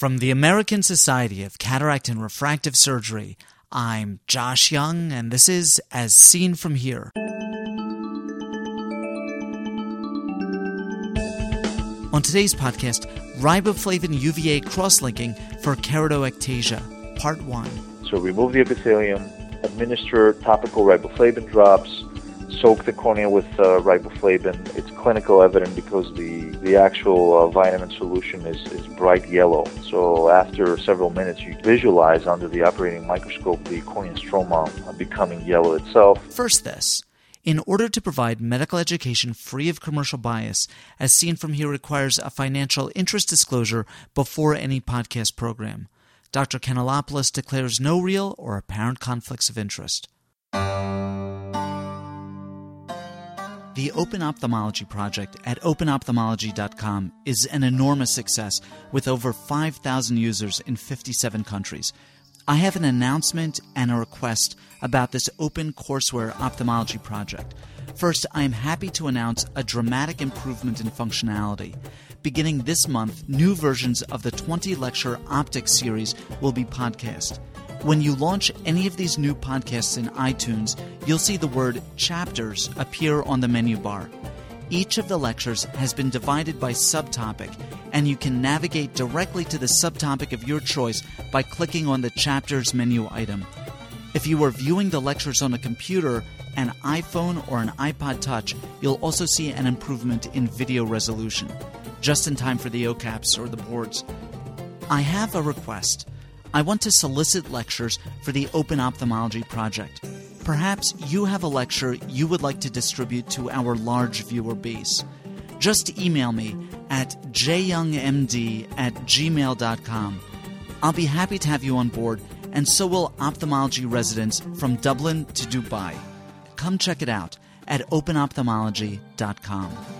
From the American Society of Cataract and Refractive Surgery, I'm Josh Young, and this is As Seen From Here. On today's podcast, riboflavin UVA cross-linking for keratoectasia, Part 1. So remove the epithelium, administer topical riboflavin drops, soak the cornea with uh, riboflavin. It's clinical evident because the, the actual uh, vitamin solution is, is bright yellow. So after several minutes, you visualize under the operating microscope the cornea stroma becoming yellow itself. First, this. In order to provide medical education free of commercial bias, as seen from here requires a financial interest disclosure before any podcast program. Dr. Kanellopoulos declares no real or apparent conflicts of interest. The Open Ophthalmology Project at openophthalmology.com is an enormous success with over 5,000 users in 57 countries. I have an announcement and a request about this open courseware ophthalmology project. First, I am happy to announce a dramatic improvement in functionality. Beginning this month, new versions of the 20 lecture optics series will be podcast. When you launch any of these new podcasts in iTunes, you'll see the word chapters appear on the menu bar. Each of the lectures has been divided by subtopic, and you can navigate directly to the subtopic of your choice by clicking on the chapters menu item. If you are viewing the lectures on a computer, an iPhone, or an iPod Touch, you'll also see an improvement in video resolution, just in time for the OCAPs or the boards. I have a request. I want to solicit lectures for the Open Ophthalmology Project. Perhaps you have a lecture you would like to distribute to our large viewer base. Just email me at jyoungmd at gmail.com. I'll be happy to have you on board, and so will ophthalmology residents from Dublin to Dubai. Come check it out at openophthalmology.com.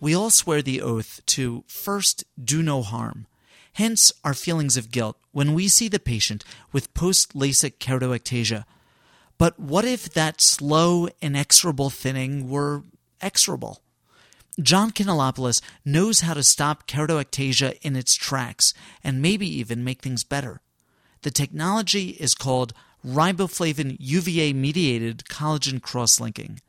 We all swear the oath to first do no harm. Hence our feelings of guilt when we see the patient with post LASIK keratoectasia. But what if that slow, inexorable thinning were exorable? John Kanellopoulos knows how to stop keratoectasia in its tracks and maybe even make things better. The technology is called riboflavin UVA mediated collagen cross linking.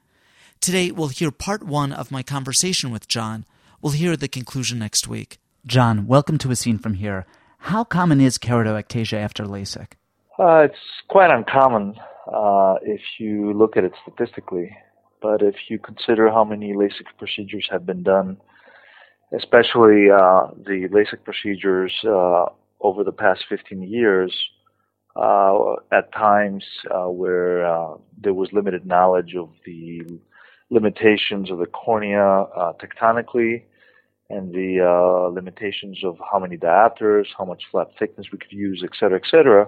Today, we'll hear part one of my conversation with John. We'll hear the conclusion next week. John, welcome to As Seen from Here. How common is keratoectasia after LASIK? Uh, it's quite uncommon uh, if you look at it statistically. But if you consider how many LASIK procedures have been done, especially uh, the LASIK procedures uh, over the past 15 years, uh, at times uh, where there was limited knowledge of the limitations of the cornea uh, tectonically and the uh, limitations of how many diopters, how much flap thickness we could use, et cetera, et cetera,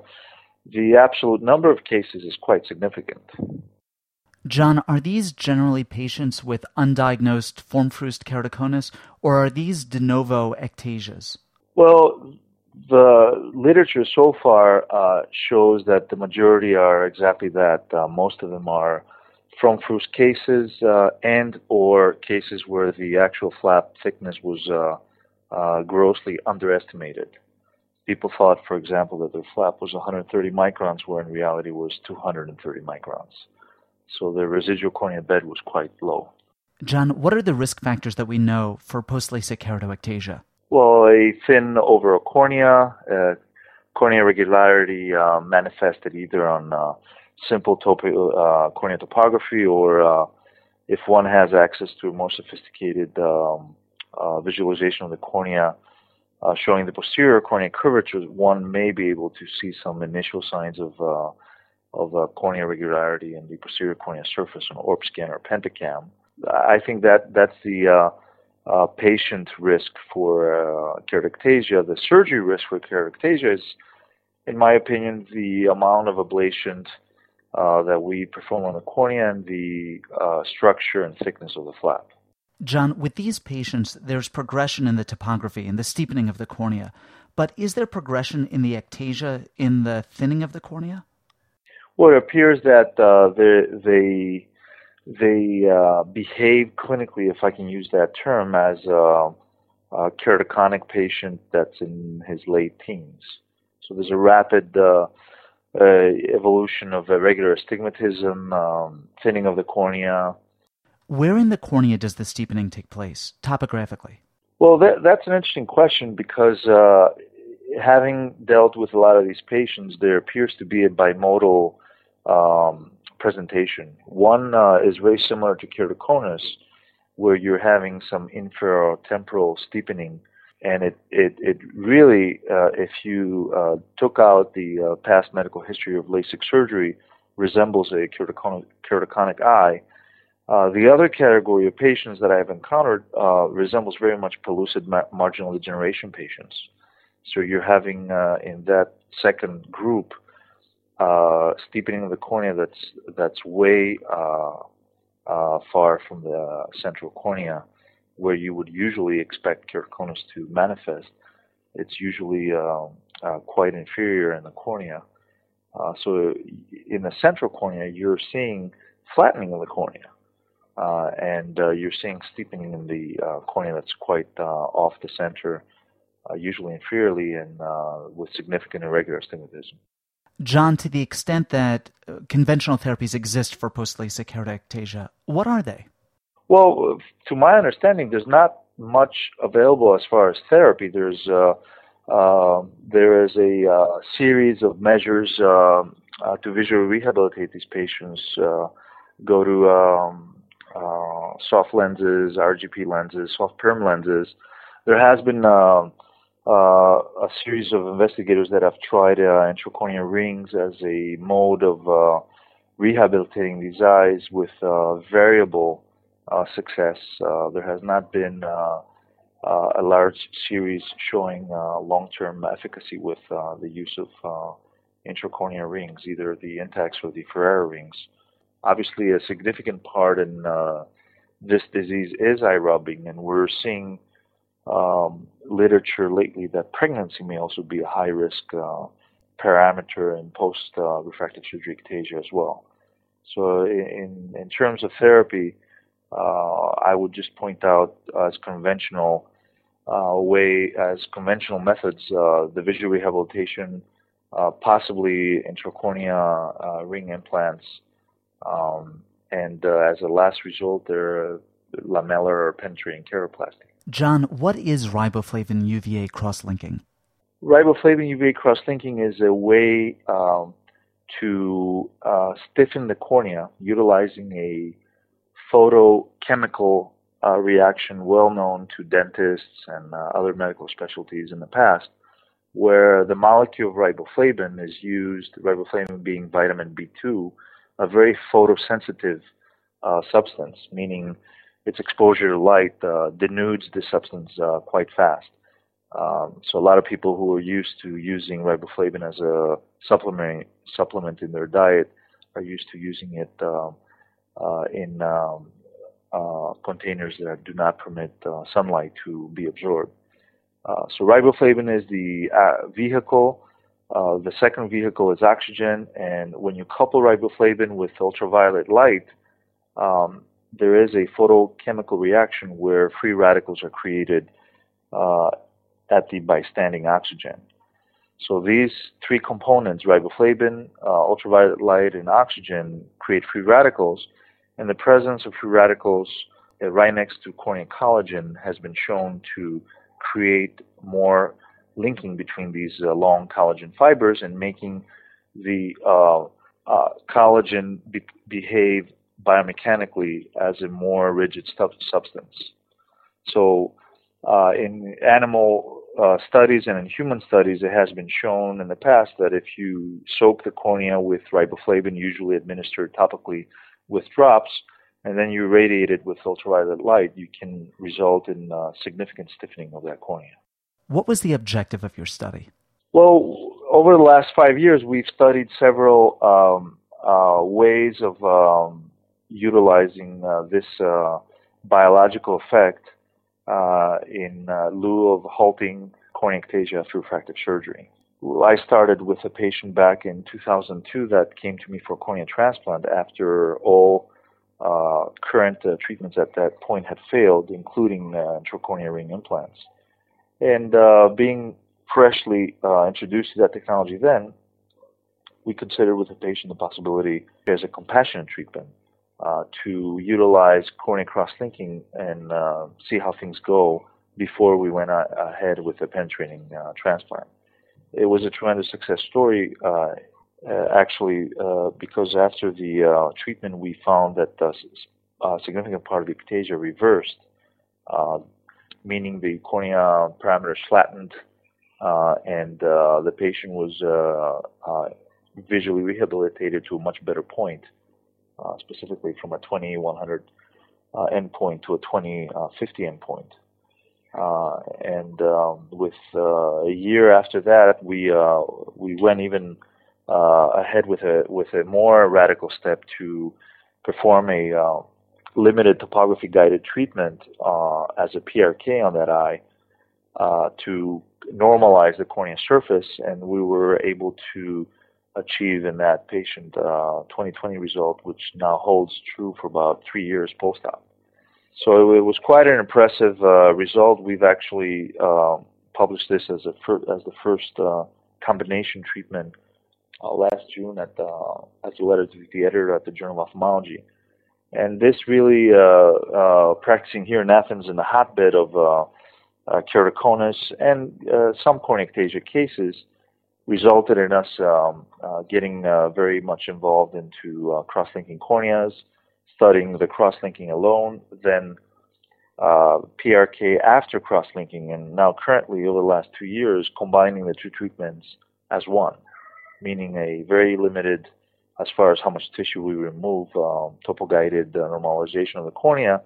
the absolute number of cases is quite significant. John, are these generally patients with undiagnosed forme fruste keratoconus, or are these de novo ectasias? Well, the literature so far uh, shows that the majority are exactly that. Uh, most of them are forme fruste cases uh, and or cases where the actual flap thickness was uh, uh, grossly underestimated. People thought, for example, that their flap was 130 microns, where in reality was 230 microns. So the residual cornea bed was quite low. John, what are the risk factors that we know for post-LASIK keratoectasia? Well, a thin overall cornea, uh, cornea irregularity uh, manifested either on uh, simple uh, cornea topography, or uh, if one has access to a more sophisticated um, uh, visualization of the cornea uh, showing the posterior cornea curvature, one may be able to see some initial signs of uh, of uh, cornea irregularity in the posterior cornea surface on Orbscan or pentacam. I think that that's the patient risk for keratoectasia. The surgery risk for keratoectasia is, in my opinion, the amount of ablation uh, that we perform on the cornea and the uh, structure and thickness of the flap. John, with these patients, there's progression in the topography and the steepening of the cornea. But is there progression in the ectasia in the thinning of the cornea? Well, it appears that uh, they they, they uh, behave clinically, if I can use that term, as a, uh, keratoconic patient that's in his late teens. So there's a rapid uh, evolution of irregular astigmatism, um, thinning of the cornea. Where in the cornea does the steepening take place, topographically? Well, that, that's an interesting question because uh, having dealt with a lot of these patients, there appears to be a bimodal um, presentation. One uh, is very similar to keratoconus, where you're having some inferotemporal steepening, and it it, it really, uh, if you uh, took out the uh, past medical history of LASIK surgery, resembles a keratoconic, keratoconic eye. Uh, the other category of patients that I've encountered uh, resembles very much pellucid ma- marginal degeneration patients. So you're having uh, in that second group steepening of the cornea that's that's way far from the central cornea, where you would usually expect keratoconus to manifest. It's usually um, uh, quite inferior in the cornea. Uh, so in the central cornea, you're seeing flattening of the cornea. Uh, and uh, you're seeing steepening in the uh, cornea that's quite uh, off the center, usually inferiorly and with significant irregular astigmatism. John, to the extent that conventional therapies exist for post-LASIK keratectasia, what are they? Well, to my understanding, there's not much available as far as therapy. There's uh, uh, there is a uh, series of measures um, to visually rehabilitate these patients. go to um, uh, soft lenses, RGP lenses, soft perm lenses. There has been uh, uh, a series of investigators that have tried uh, intracorneal rings as a mode of uh, rehabilitating these eyes with uh, variable success. there has not been a large series showing long-term efficacy with the use of intracorneal rings, either the Intacs or the Ferrara rings obviously a significant part in uh, this disease is eye rubbing, and we're seeing um, literature lately that pregnancy may also be a high risk uh, parameter in post uh, refractive surgery ectasia as well. So, in, in terms of therapy, uh, I would just point out as conventional uh, way, as conventional methods, uh, the visual rehabilitation, possibly intracornea ring implants, um, and uh, as a last result, they're lamellar or penetrating keratoplasty. John, what is riboflavin UVA cross-linking? Riboflavin UVA cross-linking is a way um, to uh, stiffen the cornea utilizing a photochemical uh, reaction well known to dentists and uh, other medical specialties in the past, where the molecule of riboflavin is used, riboflavin being vitamin B2, a very photosensitive uh, substance, meaning its exposure to light uh, denudes the substance uh, quite fast. Um, so a lot of people who are used to using riboflavin as a supplement supplement in their diet are used to using it um, in um, uh, containers that do not permit uh, sunlight to be absorbed. so riboflavin is the vehicle uh, the second vehicle is oxygen, and when you couple riboflavin with ultraviolet light, um, there is a photochemical reaction where free radicals are created uh, at the bystanding oxygen. So these three components, riboflavin, uh, ultraviolet light, and oxygen, create free radicals, and the presence of free radicals uh, right next to corneal collagen has been shown to create more linking between these uh, long collagen fibers and making the uh, uh, collagen be- behave biomechanically as a more rigid stu- substance. So, uh, in animal studies and in human studies, it has been shown in the past that if you soak the cornea with riboflavin, usually administered topically with drops, and then you irradiate it with ultraviolet light, you can result in uh, significant stiffening of that cornea. What was the objective of your study? Well, over the last five years, we've studied several um, uh, ways of um, utilizing uh, this uh, biological effect uh, in uh, lieu of halting corneal ectasia through refractive surgery. I started with a patient back in 2002 that came to me for cornea transplant after all uh, current treatments at that point had failed, including intracorneal ring implants. And uh, being freshly uh, introduced to that technology then, we considered with the patient the possibility as a compassionate treatment uh, to utilize cornea cross-linking and uh, see how things go before we went ahead with the penetrating uh, transplant. It was a tremendous success story, uh, uh, actually, because after the treatment, we found that a significant part of the ectasia reversed, meaning the cornea parameters flattened, and the patient was visually rehabilitated to a much better point, uh, specifically from a 2100 uh, endpoint to a 2050 uh, endpoint. Uh, and um, with uh, a year after that, we uh, we went even ahead with a with a more radical step to perform a limited topography guided treatment as a PRK on that eye to normalize the cornea surface, and we were able to achieve in that patient uh, 2020 result, which now holds true for about three years post-op. So it was quite an impressive uh, result. We've actually um, published this as a fir- as the first uh, combination treatment uh, last June at the as a letter to the editor at the Journal of Ophthalmology. And this really uh, uh, practicing here in Athens in the hotbed of keratoconus and some cornea ectasia cases resulted in us um, uh, getting uh, very much involved into uh, cross-linking corneas, studying the cross-linking alone, then uh, PRK after cross-linking, and now currently over the last two years combining the two treatments as one, meaning a very limited, as far as how much tissue we remove, um, topo-guided uh, normalization of the cornea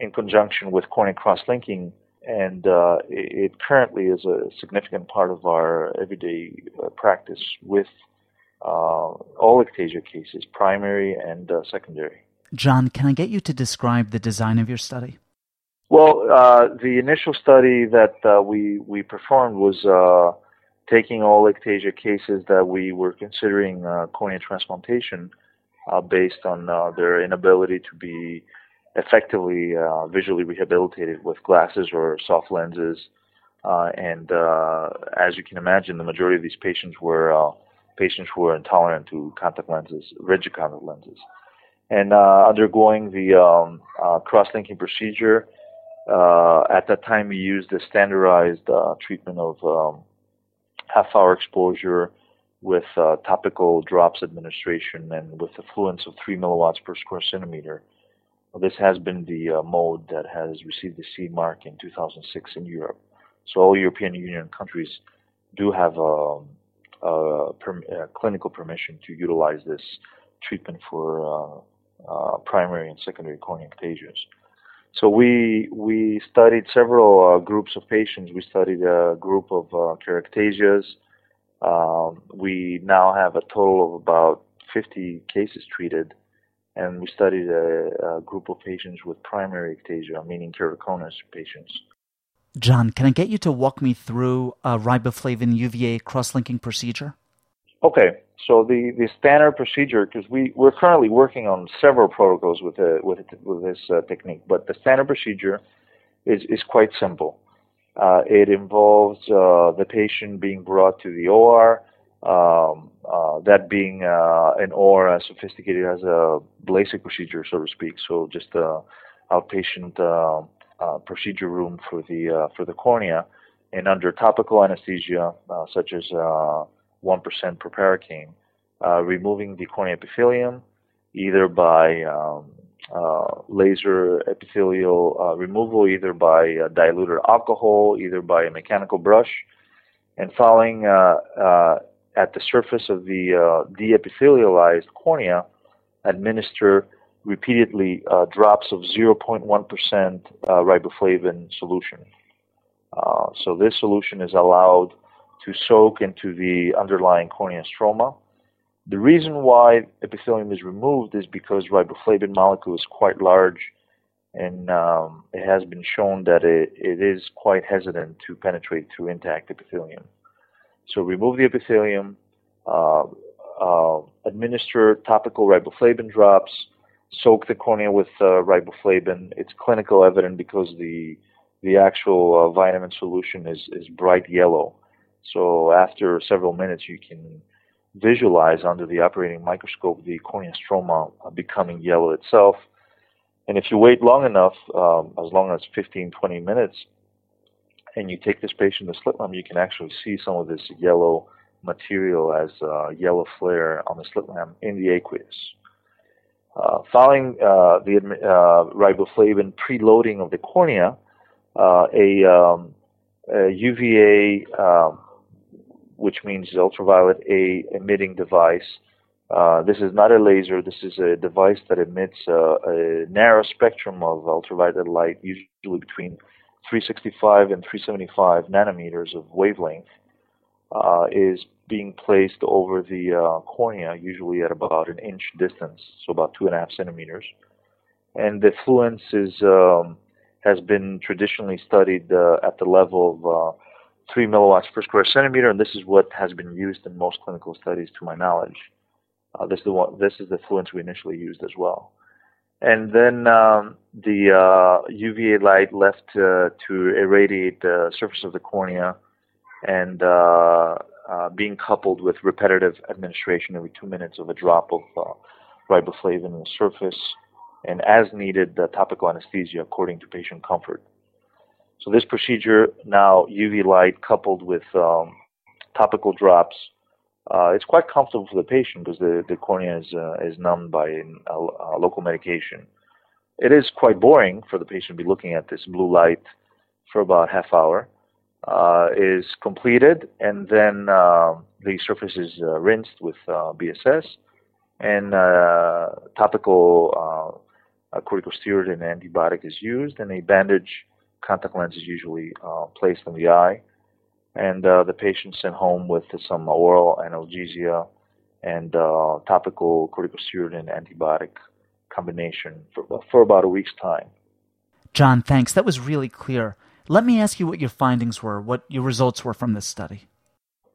in conjunction with cornea cross-linking and uh, it, it, currently is a significant part of our everyday uh, practice with uh, all ectasia cases, primary and uh, secondary. John, can I get you to describe the design of your study? Well, uh, the initial study that uh, we we performed was taking all ectasia cases that we were considering cornea transplantation based on their inability to be effectively uh, visually rehabilitated with glasses or soft lenses. Uh, and uh, as you can imagine, the majority of these patients were uh, patients who were intolerant to contact lenses, rigid contact lenses. And uh, undergoing the um, uh, cross-linking procedure, at that time we used a standardized treatment of um, half-hour exposure with topical drops administration and with effluence of 3 milliwatts per square centimeter. Well, this has been the uh, mode that has received the CE mark in 2006 in Europe. So all European Union countries do have a, um, clinical permission to utilize this treatment for uh, uh, primary and secondary corneal ectasias. So we we studied several uh, groups of patients. We studied a group of uh. Um, we now have a total of about 50 cases treated and we studied a, a group of patients with primary ectasia, meaning keratoconus patients. John, can I get you to walk me through a riboflavin UVA cross-linking procedure? Okay, so the, the standard procedure, because we, we're currently working on several protocols with, the, with, with this uh, technique, but the standard procedure is, is quite simple. Uh, it involves uh, the patient being brought to the OR, um, uh, that being uh, an OR as sophisticated as a LASIK procedure, so to speak. So just a outpatient uh, uh, procedure room for the uh, for the cornea, and under topical anesthesia, uh, such as one percent proparacaine, removing the cornea epithelium, either by um, laser epithelial removal, either by diluted alcohol, either by a mechanical brush, and following at the surface of the uh, deepithelialized cornea administer repeatedly uh, drops of 0.1% uh, riboflavin solution. Uh, so this solution is allowed to soak into the underlying corneal stroma. The reason why epithelium is removed is because riboflavin molecule is quite large and um, it has been shown that it, it is quite hesitant to penetrate through intact epithelium. So remove the epithelium, uh, uh, administer topical riboflavin drops, soak the cornea with uh, riboflavin. It's clinical evident because the the actual uh, vitamin solution is, is bright yellow. So after several minutes, you can visualize under the operating microscope the cornea stroma uh, becoming yellow itself. And if you wait long enough, um, as long as 15, 20 minutes, and you take this patient to slit lamp, you can actually see some of this yellow material as yellow flare on the slit lamp in the aqueous. Uh, following uh, the uh, riboflavin preloading of the cornea, uh, a, um, a, UVA, um, which means ultraviolet A emitting device. Uh, this is not a laser. This is a device that emits a narrow spectrum of ultraviolet light, usually between 365 and 375 nanometers of wavelength uh, is being placed over the uh, cornea, usually at about an inch distance, so about two and a half centimeters. And the fluence is um, has been traditionally studied uh, at the level of uh, three milliwatts per square centimeter, and this is what has been used in most clinical studies, to my knowledge. Uh, this is the one. This is the fluence we initially used as well and then um, the uh, UVA light left uh, to irradiate the surface of the cornea and uh, uh being coupled with repetitive administration every two minutes of a drop of riboflavin on the surface and as needed the topical anesthesia according to patient comfort. So this procedure now UV light coupled with um, topical drops uh, it's quite comfortable for the patient because the, the cornea is, uh, is numbed by a, a, local medication. It is quite boring for the patient to be looking at this blue light for about half hour. Uh, is completed, and then uh, the surface is uh, rinsed with uh, BSS, and topical corticosteroid and antibiotic is used, and a bandage contact lens is usually placed in the eye and uh, the patient sent home with some oral analgesia and uh, topical corticosteroid and antibiotic combination for, for about a week's time. John, thanks. That was really clear. Let me ask you what your findings were, what your results were from this study.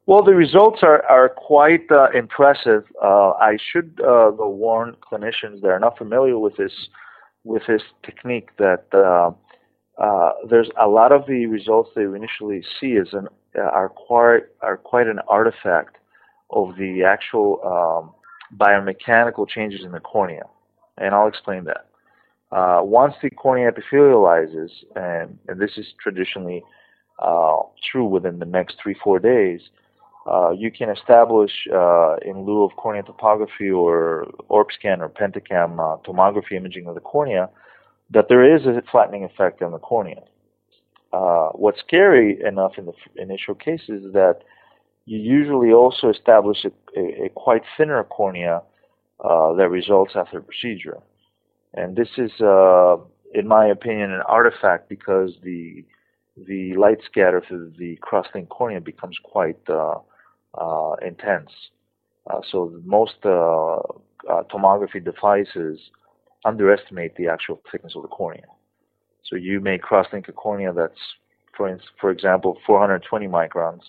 Well, the results are, are quite uh, impressive. Uh, I should uh, warn clinicians that are not familiar with this with this technique that uh, there's a lot of the results they initially see is an uh, are quite are quite an artifact of the actual um, biomechanical changes in the cornea, and I'll explain that. Uh, once the cornea epithelializes, and, and this is traditionally uh, true within the next three four days, uh, you can establish uh, in lieu of cornea topography or Orbscan or pentacam tomography imaging of the cornea that there is a flattening effect on the cornea. Uh, what's scary enough in the initial cases is that you usually also establish a, a, a quite thinner cornea uh, that results after the procedure. And this is, uh, in my opinion, an artifact because the the light scatter through the cross-linked cornea becomes quite uh, uh, intense. so most tomography devices underestimate the actual thickness of the cornea. So you may cross-link a cornea that's, for, for example, 420 microns,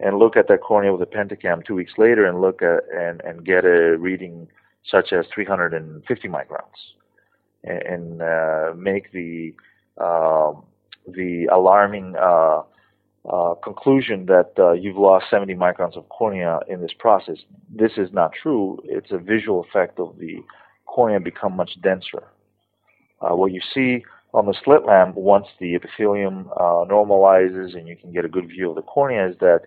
and look at that cornea with a pentacam two weeks later and look at and, and get a reading such as 350 microns, and, and uh, make the uh, the alarming uh, uh, conclusion that uh, you've lost 70 microns of cornea in this process. This is not true. It's a visual effect of the cornea become much denser. Uh, what you see on the slit lamp, once the epithelium uh, normalizes and you can get a good view of the cornea, is that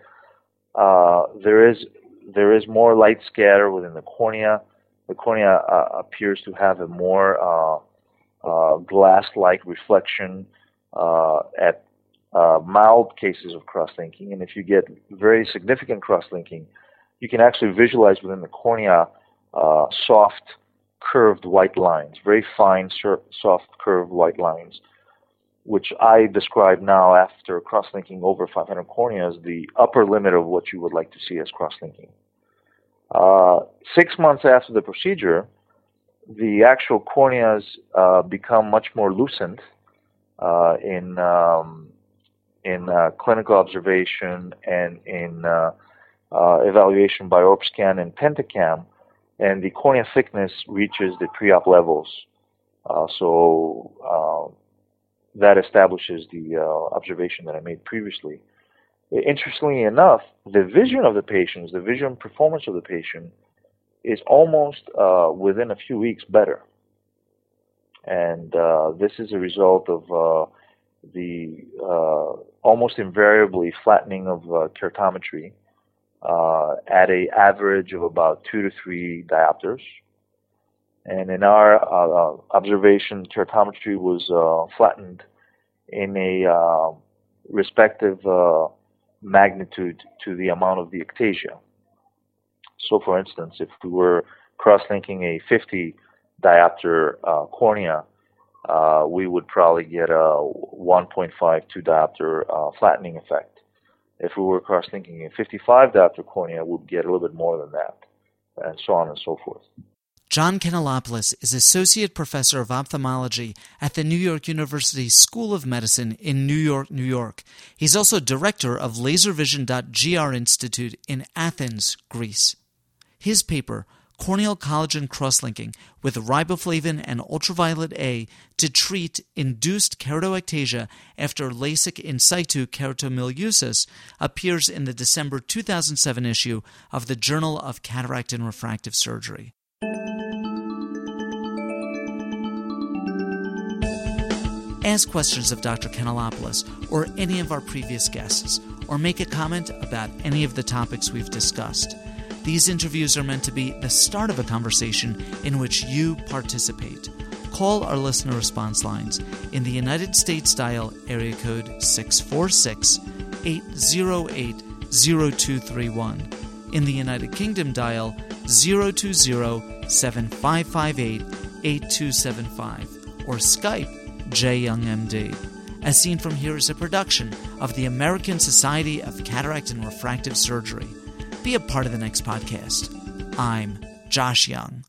uh, there is there is more light scatter within the cornea. The cornea uh, appears to have a more uh, uh, glass-like reflection at mild cases of cross-linking, and if you get very significant cross-linking, you can actually visualize within the cornea soft curved white lines, very fine, soft curved white lines, which I describe now after cross-linking over 500 cornea as the upper limit of what you would like to see as cross-linking. Uh, six months after the procedure, the actual corneas uh, become much more lucent uh, in um, in uh, clinical observation and in uh, uh, evaluation by Orbscan and pentacam and the cornea thickness reaches the pre-op levels. Uh, so uh, that establishes the uh, observation that I made previously. Interestingly enough, the vision of the patients, the vision performance of the patient, is almost uh, within a few weeks better. And uh, this is a result of uh, the almost invariably flattening of keratometry uh, at a average of about two to three diopters. And in our uh, observation, keratometry was uh, flattened in a uh, respective magnitude to the amount of the ectasia. So, for instance, if we were cross-linking a 50 diopter cornea, uh, we would probably get a 1.5 2 diopter uh, flattening effect. If we were cross-linking a 55 diopter cornea, we'd get a little bit more than that, and so on and so forth. John Kanellopoulos is Associate Professor of Ophthalmology at the New York University School of Medicine in New York, New York. He's also Director of LaserVision.gr Institute in Athens, Greece. His paper, corneal collagen cross-linking with riboflavin and ultraviolet A to treat induced keratoectasia after LASIK in situ keratomileusis appears in the December 2007 issue of the Journal of Cataract and Refractive Surgery. Ask questions of Dr. Kanellopoulos or any of our previous guests, or make a comment about any of the topics we've discussed. These interviews are meant to be the start of a conversation in which you participate. Call our listener response lines. In the United States, dial area code 646 808 0231. In the United Kingdom, dial 020 7558 8275 or Skype JYoungMD. As Seen From Here is a production of the American Society of Cataract and Refractive Surgery be a part of the next podcast. I'm Josh Young.